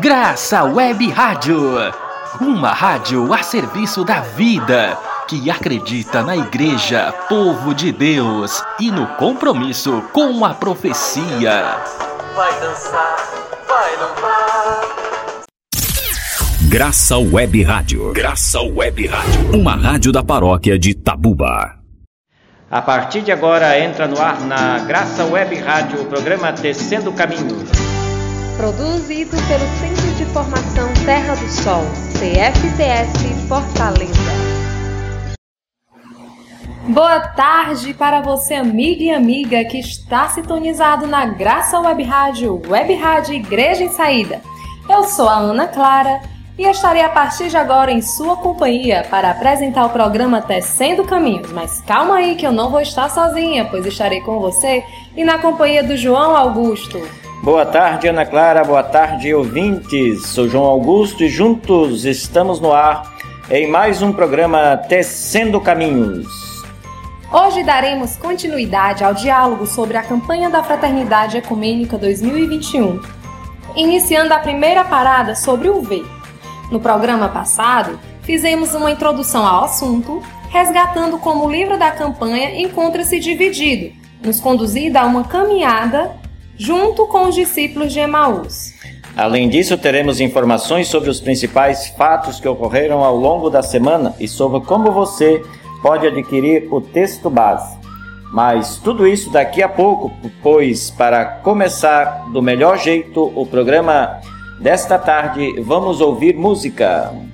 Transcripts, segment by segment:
Graça Web Rádio, uma rádio a serviço da vida, que acredita na Igreja, povo de Deus e no compromisso com a profecia. Vai dançar, vai louvar. Graça Web Rádio. Graça Web Rádio. Uma rádio da paróquia de Tabuba. A partir de agora entra no ar na Graça Web Rádio o programa Tecendo Caminhos. Produzido pelo Centro de Formação Terra do Sol, CFTS Fortaleza. Boa tarde para você, amiga e amiga que está sintonizado na Graça Web Rádio, Web Rádio Igreja em Saída. Eu sou a Ana Clara e estarei a partir de agora em sua companhia para apresentar o programa Tecendo Caminhos. Mas calma aí que eu não vou estar sozinha, pois estarei com você e na companhia do João Augusto. Boa tarde, Ana Clara. Boa tarde, ouvintes. Sou João Augusto e juntos estamos no ar em mais um programa Tecendo Caminhos. Hoje daremos continuidade ao diálogo sobre a campanha da Fraternidade Ecumênica 2021, iniciando a primeira parada sobre o V, no programa passado, fizemos uma introdução ao assunto, resgatando como o livro da campanha encontra-se dividido, nos conduzindo a uma caminhada junto com os discípulos de Emaús. Além disso, teremos informações sobre os principais fatos que ocorreram ao longo da semana e sobre como você pode adquirir o texto base. Mas tudo isso daqui a pouco, pois para começar do melhor jeito o programa Desta tarde, vamos ouvir música.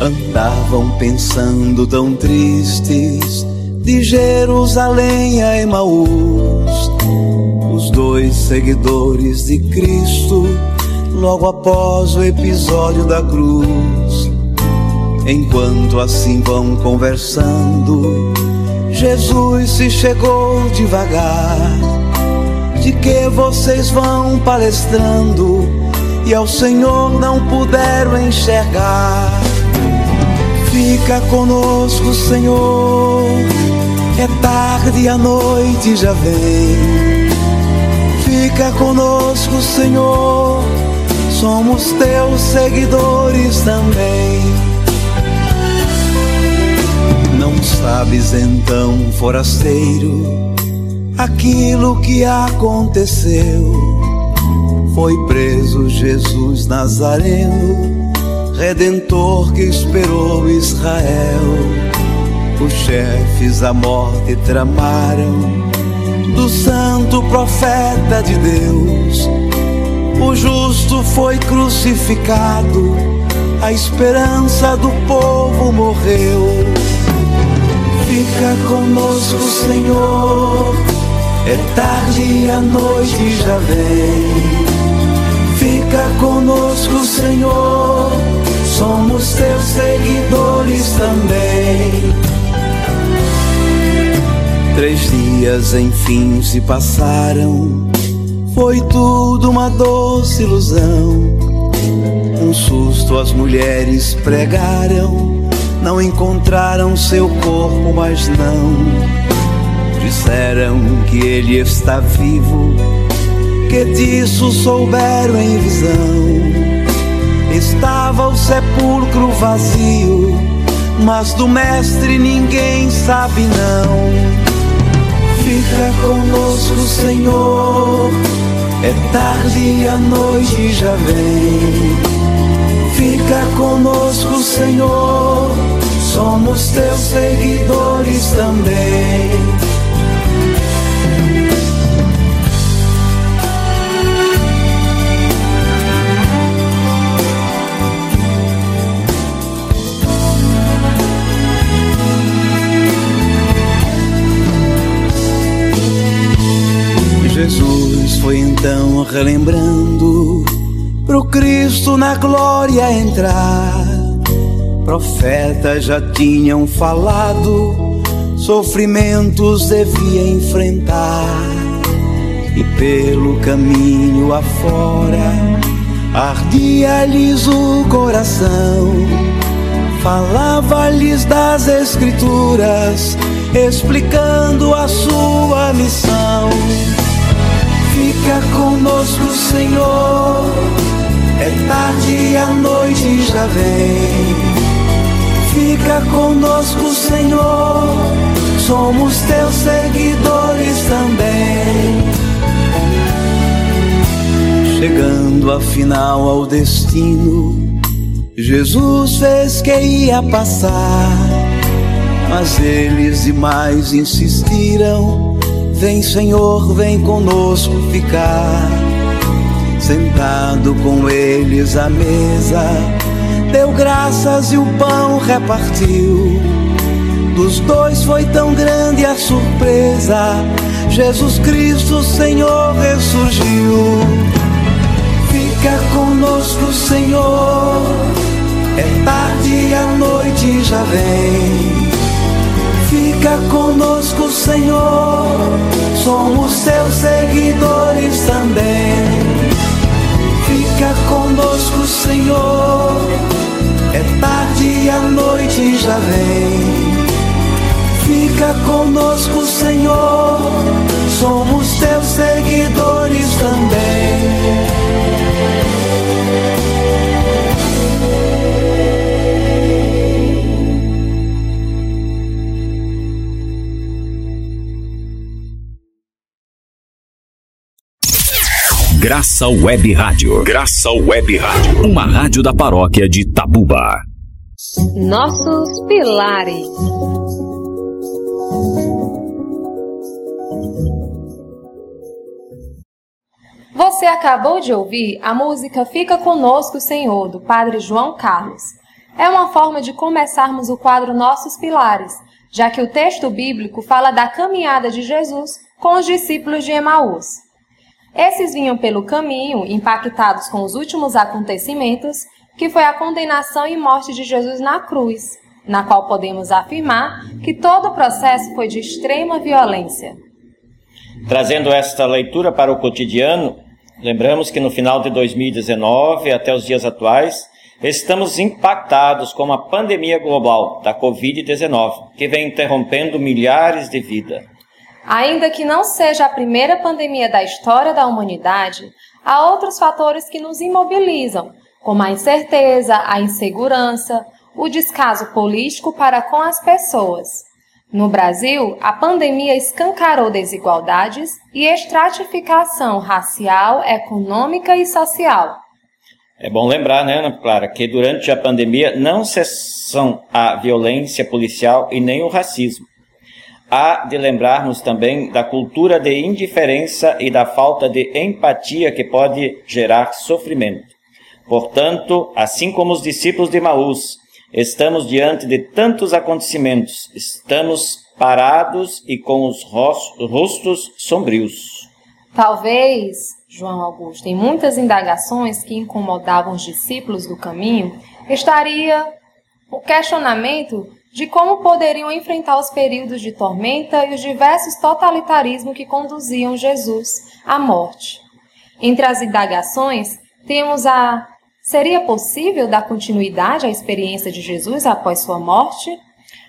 Andavam pensando tão tristes de Jerusalém a Emaús, os dois seguidores de Cristo logo após o episódio da cruz. Enquanto assim vão conversando, Jesus se chegou devagar. De que vocês vão palestrando e ao Senhor não puderam enxergar? Fica conosco, Senhor. É tarde e a noite já vem. Fica conosco, Senhor somos teus seguidores também. Não sabes então, forasteiro, aquilo que aconteceu. Foi preso Jesus Nazareno, redentor que esperou Israel. Os chefes a morte tramaram do santo profeta de Deus o justo foi crucificado, a esperança do povo morreu. Fica conosco, Senhor, é tarde e a noite já vem. Fica conosco, Senhor, somos teus seguidores também. Três dias enfim se passaram foi tudo uma doce ilusão. Um susto as mulheres pregaram, não encontraram seu corpo, mas não. Disseram que ele está vivo, que disso souberam em visão. Estava o sepulcro vazio, mas do Mestre ninguém sabe não. Fica conosco, Senhor é tarde e a noite já vem. Fica conosco, Senhor. Somos teus seguidores também. Jesus foi então relembrando pro Cristo na glória entrar. Profetas já tinham falado, sofrimentos devia enfrentar. E pelo caminho afora, ardia-lhes o coração, falava-lhes das Escrituras, explicando a sua missão. Fica conosco, Senhor, é tarde e a noite já vem. Fica conosco, Senhor, somos teus seguidores também. Chegando afinal ao destino, Jesus fez que ia passar, mas eles demais insistiram: Vem, Senhor, vem conosco ficar. Sentado com eles à mesa, deu graças e o pão repartiu. Dos dois foi tão grande a surpresa, Jesus Cristo, Senhor, ressurgiu. Fica conosco, Senhor. É tarde e a noite já vem. Fica conosco, Senhor. Somos seus seguidores também. Fica conosco, Senhor. É tarde e a noite já vem. Fica conosco, Senhor. Somos teus seguidores também. Graça Web Rádio. Graça Web Rádio. Uma rádio da paróquia de Tabuba. Nossos pilares. Você acabou de ouvir a música Fica Conosco, Senhor, do Padre João Carlos. É uma forma de começarmos o quadro Nossos Pilares, já que o texto bíblico fala da caminhada de Jesus com os discípulos de Emaús. Esses vinham pelo caminho, impactados com os últimos acontecimentos, que foi a condenação e morte de Jesus na cruz, na qual podemos afirmar que todo o processo foi de extrema violência. Trazendo esta leitura para o cotidiano, lembramos que no final de 2019 até os dias atuais, estamos impactados com a pandemia global da Covid-19, que vem interrompendo milhares de vidas. Ainda que não seja a primeira pandemia da história da humanidade, há outros fatores que nos imobilizam, como a incerteza, a insegurança, o descaso político para com as pessoas. No Brasil, a pandemia escancarou desigualdades e estratificação racial, econômica e social. É bom lembrar, né, Ana Clara, que durante a pandemia não cessam a violência policial e nem o racismo. Há de lembrarmos também da cultura de indiferença e da falta de empatia que pode gerar sofrimento. Portanto, assim como os discípulos de Maús, estamos diante de tantos acontecimentos, estamos parados e com os rostos sombrios. Talvez, João Augusto, em muitas indagações que incomodavam os discípulos do caminho, estaria o questionamento de como poderiam enfrentar os períodos de tormenta e os diversos totalitarismos que conduziam Jesus à morte. Entre as indagações, temos a seria possível dar continuidade à experiência de Jesus após sua morte?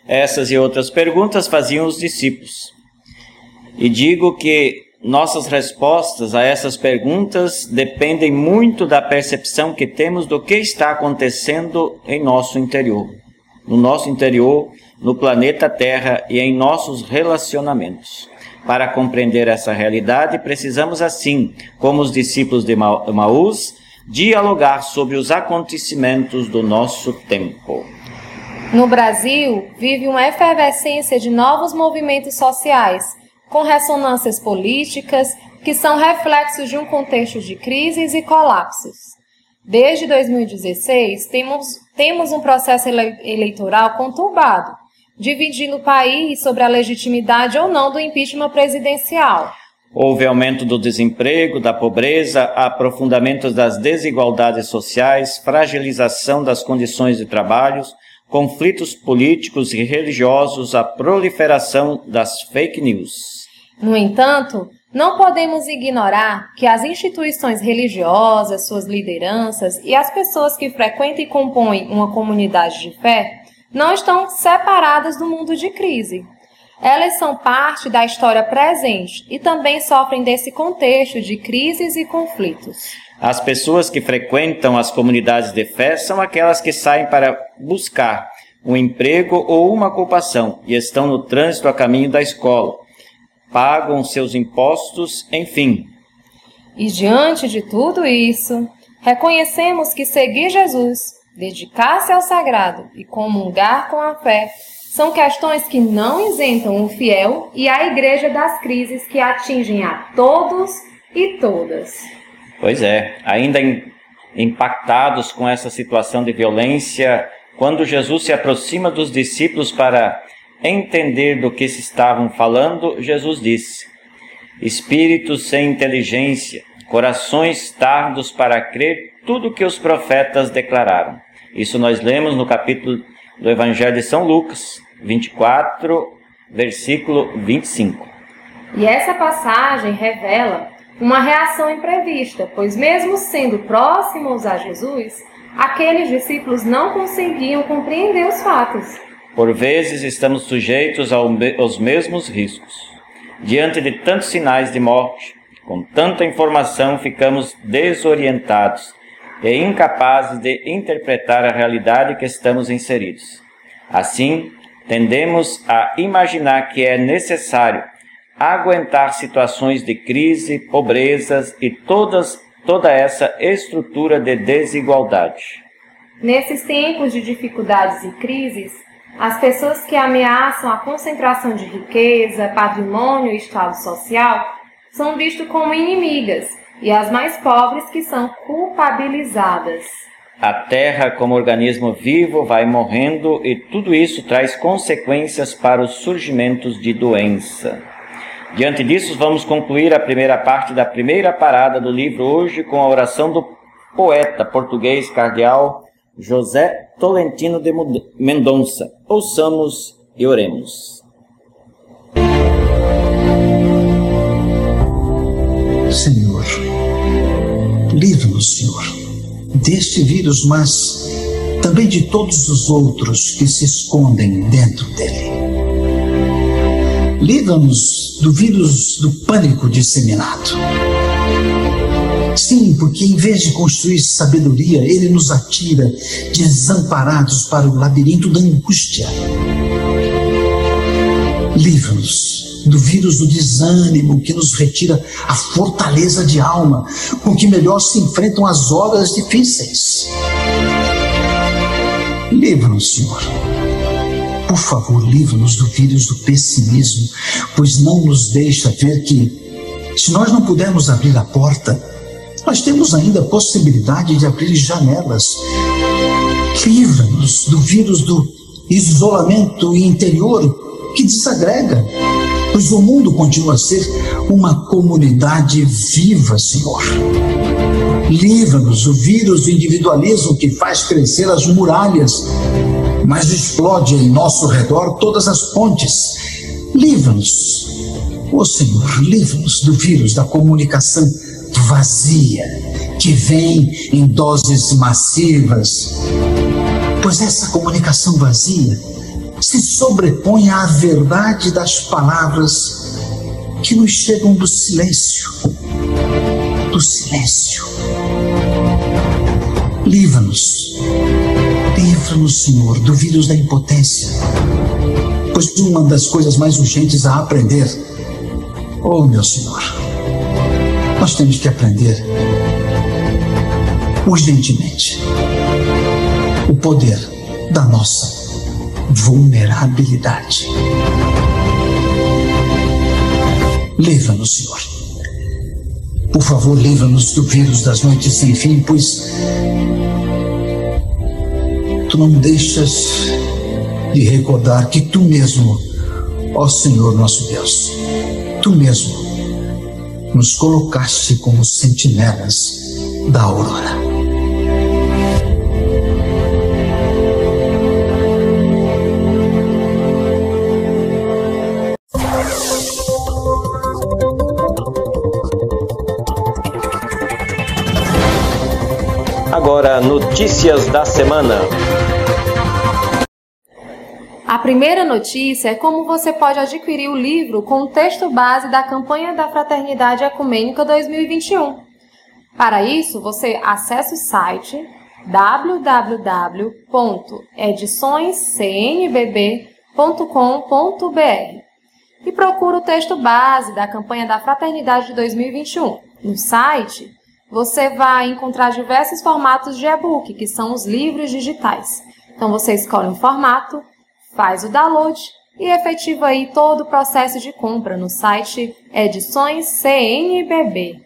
Essas e outras perguntas faziam os discípulos. E digo que nossas respostas a essas perguntas dependem muito da percepção que temos do que está acontecendo em nosso interior no nosso interior, no planeta Terra e em nossos relacionamentos. Para compreender essa realidade, precisamos, assim como os discípulos de Maús, dialogar sobre os acontecimentos do nosso tempo. No Brasil, vive uma efervescência de novos movimentos sociais, com ressonâncias políticas que são reflexos de um contexto de crises e colapsos. Desde 2016, temos, temos um processo ele eleitoral conturbado, dividindo o país sobre a legitimidade ou não do impeachment presidencial. Houve aumento do desemprego, da pobreza, aprofundamento das desigualdades sociais, fragilização das condições de trabalho, conflitos políticos e religiosos, a proliferação das fake news. No entanto, Não podemos ignorar que as instituições religiosas, suas lideranças e as pessoas que frequentam e compõem uma comunidade de fé não estão separadas do mundo de crise. Elas são parte da história presente e também sofrem desse contexto de crises e conflitos. As pessoas que frequentam as comunidades de fé são aquelas que saem para buscar um emprego ou uma ocupação e estão no trânsito a caminho da escola pagam seus impostos, enfim. E diante de tudo isso, reconhecemos que seguir Jesus, dedicar-se ao sagrado e comungar com a fé são questões que não isentam o fiel e a igreja das crises que atingem a todos e todas. Pois é, ainda impactados com essa situação de violência, quando Jesus se aproxima dos discípulos para entender do que se estavam falando, Jesus disse: Espíritos sem inteligência, corações tardos para crer tudo que os profetas declararam. Isso nós lemos no capítulo do Evangelho de São Lucas, 24, versículo 25. E essa passagem revela uma reação imprevista, pois, mesmo sendo próximos a Jesus, aqueles discípulos não conseguiam compreender os fatos. Por vezes estamos sujeitos aos mesmos riscos. Diante de tantos sinais de morte, com tanta informação, ficamos desorientados e incapazes de interpretar a realidade que estamos inseridos. Assim, tendemos a imaginar que é necessário aguentar situações de crise, pobrezas e todas, toda essa estrutura de desigualdade. Nesses tempos de dificuldades e crises, as pessoas que ameaçam a concentração de riqueza, patrimônio e estado social são vistas como inimigas e as mais pobres que são culpabilizadas. A terra, como organismo vivo, vai morrendo e tudo isso traz consequências para os surgimentos de doença. Diante disso, vamos concluir a primeira parte da primeira parada do livro hoje com a oração do poeta português cardeal José Tolentino de Mendonça. Ouçamos e oremos. Senhor, livra-nos, Senhor, deste vírus, mas também de todos os outros que se escondem dentro dele. Livra-nos do vírus do pânico disseminado Sim, porque em vez de construir sabedoria, ele nos atira desamparados para o labirinto da angústia. Livra-nos do vírus do desânimo que nos retira a fortaleza de alma com que melhor se enfrentam as horas difíceis. Livra-nos, Senhor. Por favor, livra-nos do vírus do pessimismo, pois não nos deixa ver que, se nós não pudermos abrir a porta, nós temos ainda a possibilidade de abrir janelas. Livra-nos do vírus do isolamento interior que desagrega, pois o mundo continua a ser uma comunidade viva, Senhor. Livra-nos do vírus do individualismo que faz crescer as muralhas, mas explode em nosso redor todas as pontes. Livra-nos, ó oh, Senhor, livra-nos do vírus da comunicação vazia, que vem em doses massivas, pois essa comunicação vazia se sobrepõe à verdade das palavras que nos chegam do silêncio. Do silêncio. Livra-nos, livra-nos, Senhor, do vírus da impotência, pois uma das coisas mais urgentes a aprender, oh meu Senhor, nós temos que aprender urgentemente o poder da nossa vulnerabilidade. Livra-nos, Senhor. Por favor, livra-nos do vírus das noites sem fim, pois tu não deixas de recordar que tu mesmo, ó Senhor nosso Deus, tu mesmo nos colocaste como sentinelas da aurora. Agora, notícias da semana. A primeira notícia é como você pode adquirir o livro com o texto base da campanha da Fraternidade Ecumênica 2021. Para isso, você acessa o site www.ediçõescnbb.com.br e procura o texto base da campanha da Fraternidade de 2021. No site, você vai encontrar diversos formatos de e-book, que são os livros digitais. Então você escolhe um formato, faz o download e efetiva aí todo o processo de compra no site Edições CNBB.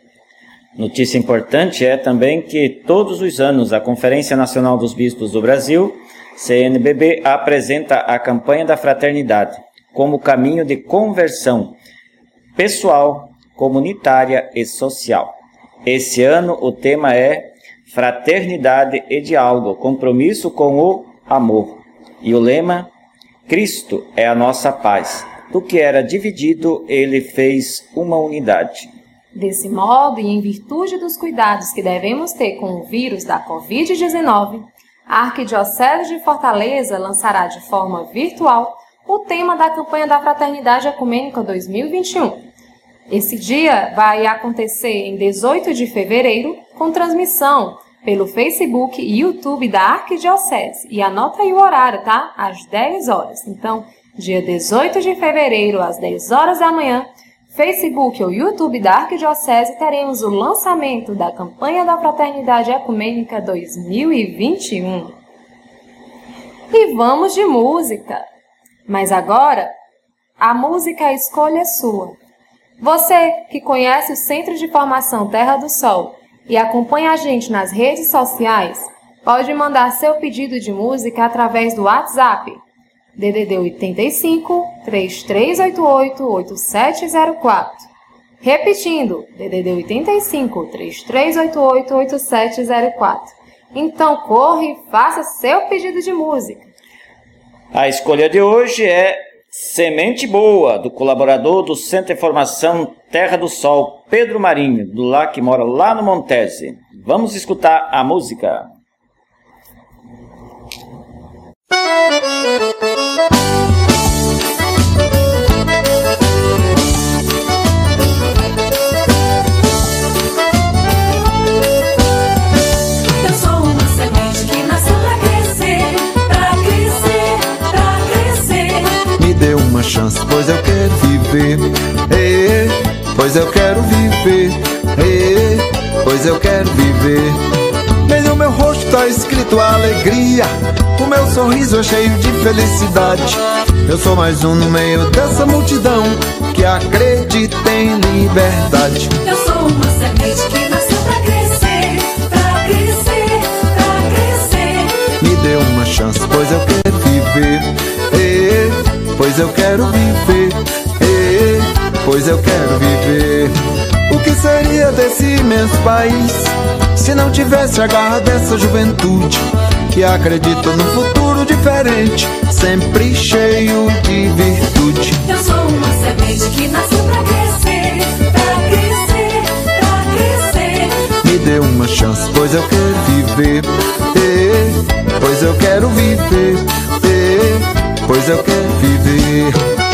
Notícia importante é também que todos os anos a Conferência Nacional dos Bispos do Brasil, CNBB, apresenta a campanha da fraternidade como caminho de conversão pessoal, comunitária e social. Esse ano o tema é Fraternidade e Diálogo, compromisso com o amor. E o lema Cristo é a nossa paz. Do que era dividido, ele fez uma unidade. Desse modo, e em virtude dos cuidados que devemos ter com o vírus da Covid-19, a Arquidiocese de Fortaleza lançará de forma virtual o tema da campanha da Fraternidade Ecumênica 2021. Esse dia vai acontecer em 18 de fevereiro, com transmissão pelo Facebook e YouTube da Arquidiocese. E anota aí o horário, tá? Às 10 horas. Então, dia 18 de fevereiro, às 10 horas da manhã, Facebook ou YouTube da Arquidiocese, teremos o lançamento da campanha da Fraternidade Ecumênica 2021. E vamos de música! Mas agora, a música a escolha é sua. Você que conhece o Centro de Formação Terra do Sol e acompanha a gente nas redes sociais, pode mandar seu pedido de música através do WhatsApp DDD 85 3388 8704. Repetindo, DDD 85 3388 8704. Então corre e faça seu pedido de música. A escolha de hoje é Semente Boa, do colaborador do Centro de Formação Terra do Sol, Pedro Marinho, do lá que mora lá no Montese. Vamos escutar a música. Pois eu quero viver. Ei, pois eu quero viver. Bem no meu rosto tá escrito alegria. O meu sorriso é cheio de felicidade. Eu sou mais um no meio dessa multidão que acredita em liberdade. Eu sou uma semente que nasceu pra crescer, pra crescer, pra crescer. Me dê uma chance, pois eu quero viver pois eu quero viver. Pois eu quero viver. O que seria desse imenso país se não tivesse a garra dessa juventude que acredita num futuro diferente, sempre cheio de virtude? Eu sou uma semente que nasceu pra crescer, pra crescer, pra crescer. Me dê uma chance, pois eu quero viver. Eh, pois eu quero viver. Eh, pois eu quero viver.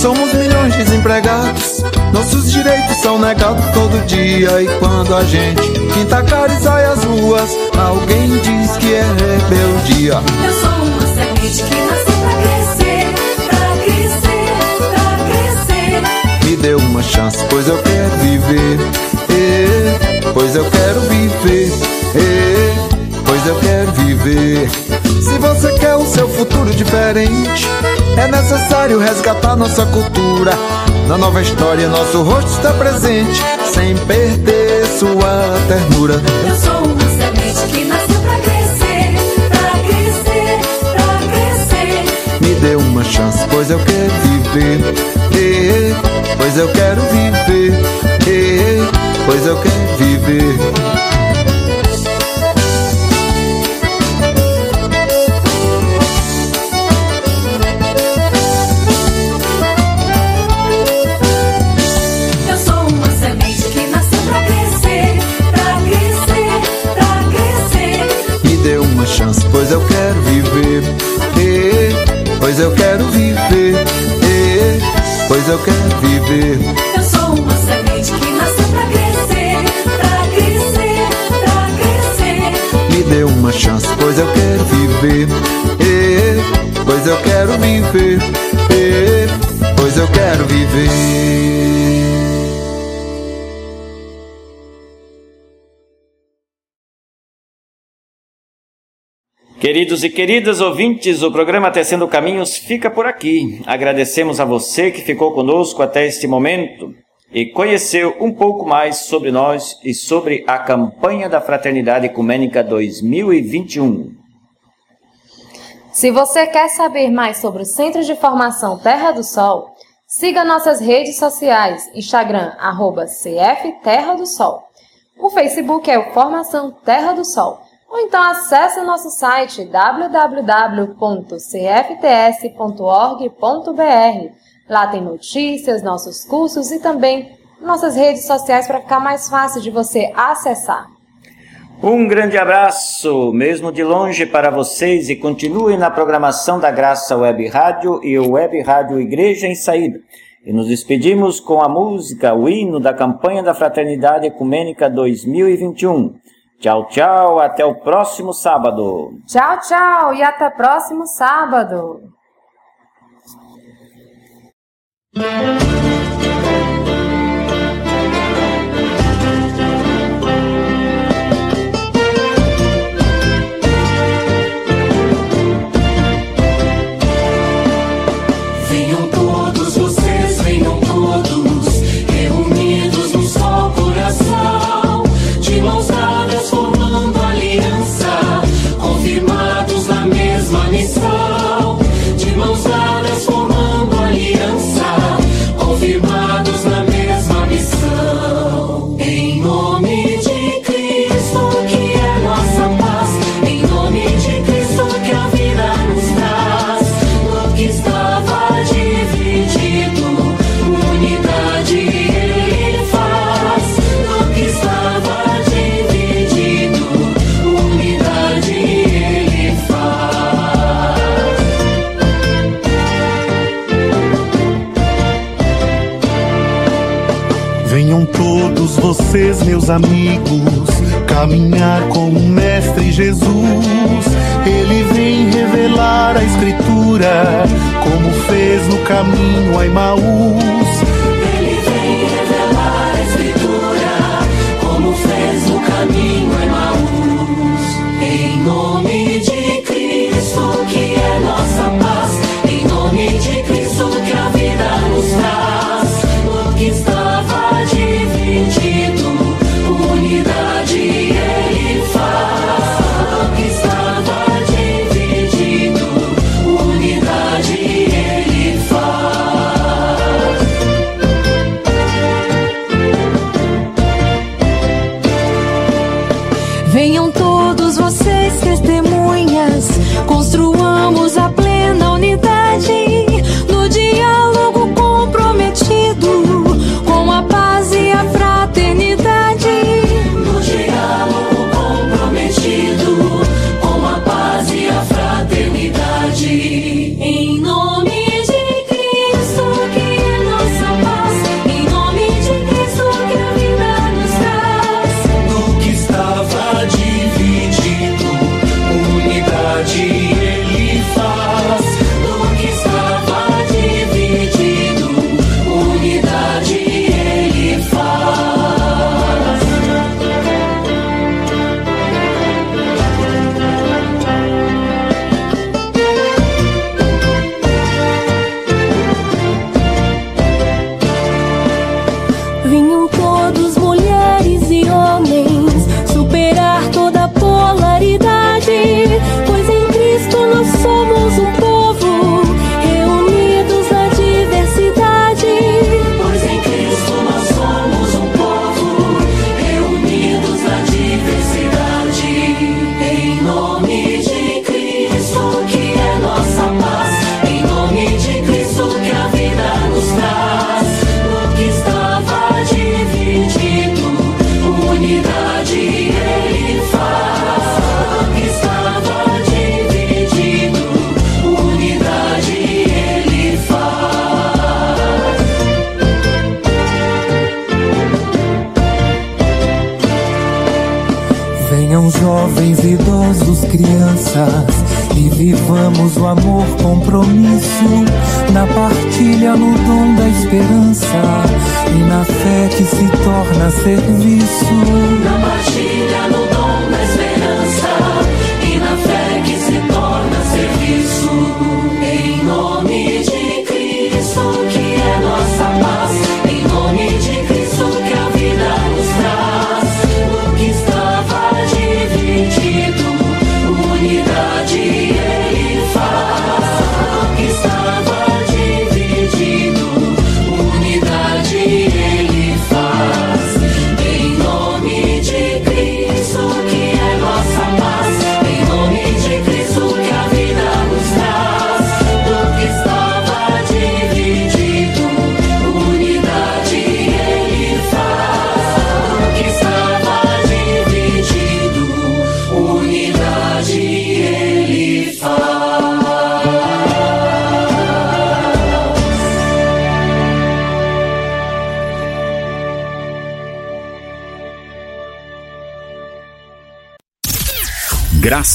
Somos milhões de desempregados. Nossos direitos são negados todo dia. E quando a gente pinta cara e sai às ruas, alguém diz que é rebeldia. Eu sou uma semente que nasceu pra crescer, pra crescer, pra me dê uma chance, pois eu quero viver. Eh, pois eu quero viver. Eh, pois eu quero viver. Se você quer o seu futuro diferente, é necessário resgatar nossa cultura. Na nova história, nosso rosto está presente, sem perder sua ternura. Eu sou uma semente que nasceu pra crescer, pra crescer, pra crescer. Me dê uma chance, pois eu quero viver pois eu quero viver, pois eu quero viver. Eu quero viver. Eu sou uma semente que nasceu pra crescer, pra crescer, pra crescer. Me dê uma chance, pois eu quero viver. Pois eu quero viver. Eh, pois eu quero viver. Queridos e queridas ouvintes, o programa Tecendo Caminhos fica por aqui. Agradecemos a você que ficou conosco até este momento e conheceu um pouco mais sobre nós e sobre a campanha da Fraternidade Ecumênica 2021. Se você quer saber mais sobre o Centro de Formação Terra do Sol, siga nossas redes sociais, Instagram, arroba CF Terra do Sol. O Facebook é o Formação Terra do Sol. Ou então acesse nosso site www.cfts.org.br. Lá tem notícias, nossos cursos e também nossas redes sociais para ficar mais fácil de você acessar. Um grande abraço, mesmo de longe, para vocês e continue na programação da Graça Web Rádio e o Web Rádio Igreja em Saída. E nos despedimos com a música, o hino da campanha da Fraternidade Ecumênica 2021. Tchau, tchau, até o próximo sábado. Tchau, tchau e até próximo sábado. Vocês, meus amigos, caminhar com o Mestre Jesus. Ele vem revelar a Escritura, como fez no caminho a Emaús.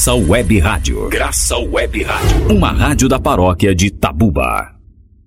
Graça Web Rádio. Graça Web Rádio. Uma rádio da paróquia de Tabuba.